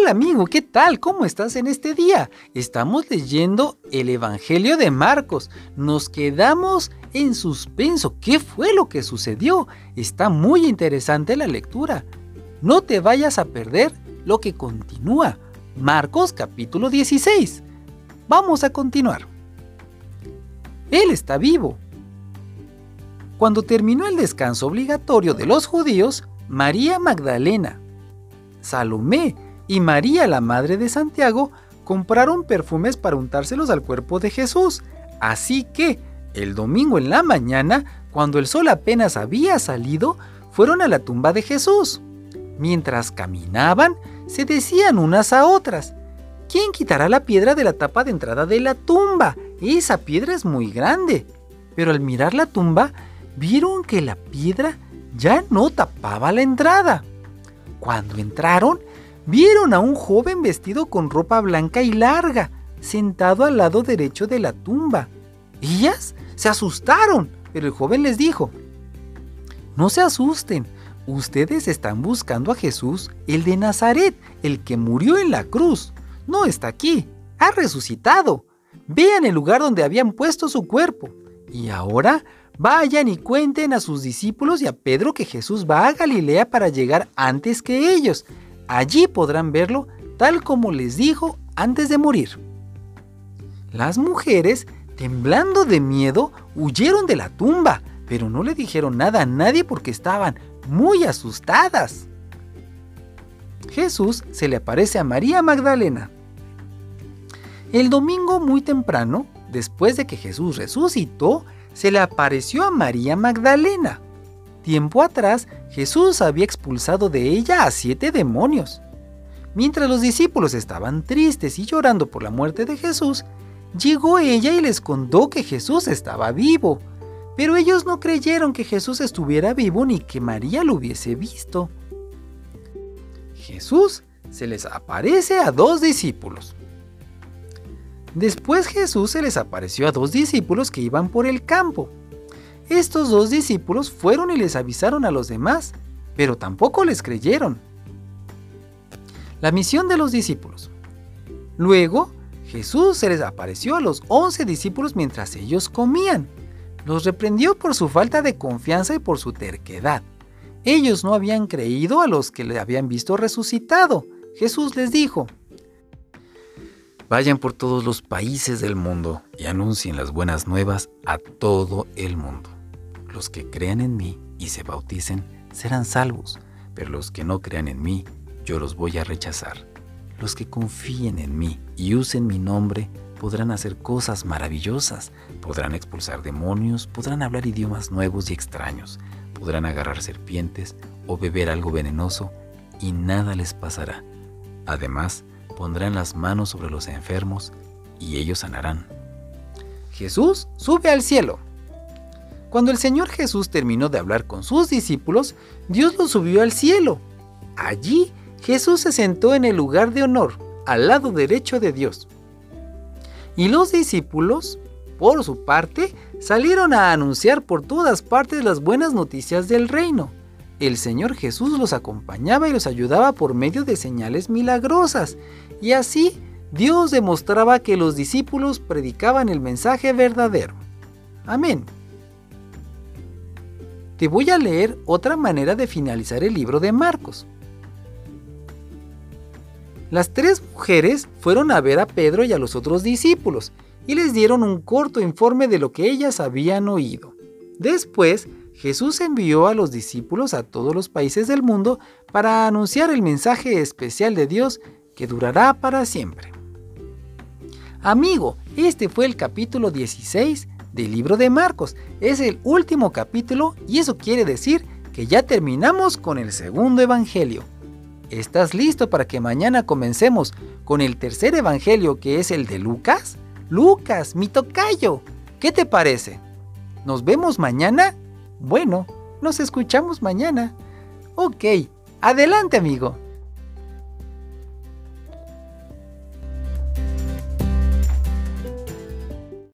Hola amigo, ¿qué tal? ¿Cómo estás en este día? Estamos leyendo el Evangelio de Marcos. Nos quedamos en suspenso. ¿Qué fue lo que sucedió? Está muy interesante la lectura. No te vayas a perder lo que continúa. Marcos capítulo 16. Vamos a continuar. Él está vivo. Cuando terminó el descanso obligatorio de los judíos, María Magdalena, Salomé y María, la madre de Santiago, compraron perfumes para untárselos al cuerpo de Jesús. Así que, el domingo en la mañana, cuando el sol apenas había salido, fueron a la tumba de Jesús. Mientras caminaban, se decían unas a otras, ¿quién quitará la piedra de la tapa de entrada de la tumba? Esa piedra es muy grande. Pero al mirar la tumba, vieron que la piedra ya no tapaba la entrada. Cuando entraron, vieron a un joven vestido con ropa blanca y larga, sentado al lado derecho de la tumba. Ellas se asustaron, pero el joven les dijo, no se asusten, ustedes están buscando a Jesús, el de Nazaret, el que murió en la cruz. No está aquí, ha resucitado. Vean el lugar donde habían puesto su cuerpo. Y ahora vayan y cuenten a sus discípulos y a Pedro que Jesús va a Galilea para llegar antes que ellos. Allí podrán verlo tal como les dijo antes de morir. Las mujeres, temblando de miedo, huyeron de la tumba, pero no le dijeron nada a nadie porque estaban muy asustadas. Jesús se le aparece a María Magdalena. El domingo muy temprano, después de que Jesús resucitó, se le apareció a María Magdalena. Tiempo atrás, Jesús había expulsado de ella a siete demonios. Mientras los discípulos estaban tristes y llorando por la muerte de Jesús, llegó ella y les contó que Jesús estaba vivo. Pero ellos no creyeron que Jesús estuviera vivo ni que María lo hubiese visto. Jesús se les aparece a dos discípulos. Después Jesús se les apareció a dos discípulos que iban por el campo. Estos dos discípulos fueron y les avisaron a los demás, pero tampoco les creyeron. La misión de los discípulos. Luego, Jesús se les apareció a los once discípulos mientras ellos comían. Los reprendió por su falta de confianza y por su terquedad. Ellos no habían creído a los que le habían visto resucitado. Jesús les dijo, Vayan por todos los países del mundo y anuncien las buenas nuevas a todo el mundo. Los que crean en mí y se bauticen serán salvos, pero los que no crean en mí, yo los voy a rechazar. Los que confíen en mí y usen mi nombre podrán hacer cosas maravillosas, podrán expulsar demonios, podrán hablar idiomas nuevos y extraños, podrán agarrar serpientes o beber algo venenoso y nada les pasará. Además, pondrán las manos sobre los enfermos y ellos sanarán. Jesús sube al cielo. Cuando el Señor Jesús terminó de hablar con sus discípulos, Dios lo subió al cielo. Allí Jesús se sentó en el lugar de honor, al lado derecho de Dios. Y los discípulos, por su parte, salieron a anunciar por todas partes las buenas noticias del reino. El Señor Jesús los acompañaba y los ayudaba por medio de señales milagrosas, y así Dios demostraba que los discípulos predicaban el mensaje verdadero. Amén. Te voy a leer otra manera de finalizar el libro de Marcos. Las tres mujeres fueron a ver a Pedro y a los otros discípulos y les dieron un corto informe de lo que ellas habían oído. Después, Jesús envió a los discípulos a todos los países del mundo para anunciar el mensaje especial de Dios que durará para siempre. Amigo, este fue el capítulo 16 del libro de Marcos. Es el último capítulo y eso quiere decir que ya terminamos con el segundo evangelio. ¿Estás listo para que mañana comencemos con el tercer evangelio que es el de Lucas? Lucas, mi tocayo. ¿Qué te parece? ¿Nos vemos mañana? Bueno, nos escuchamos mañana. Ok, adelante amigo.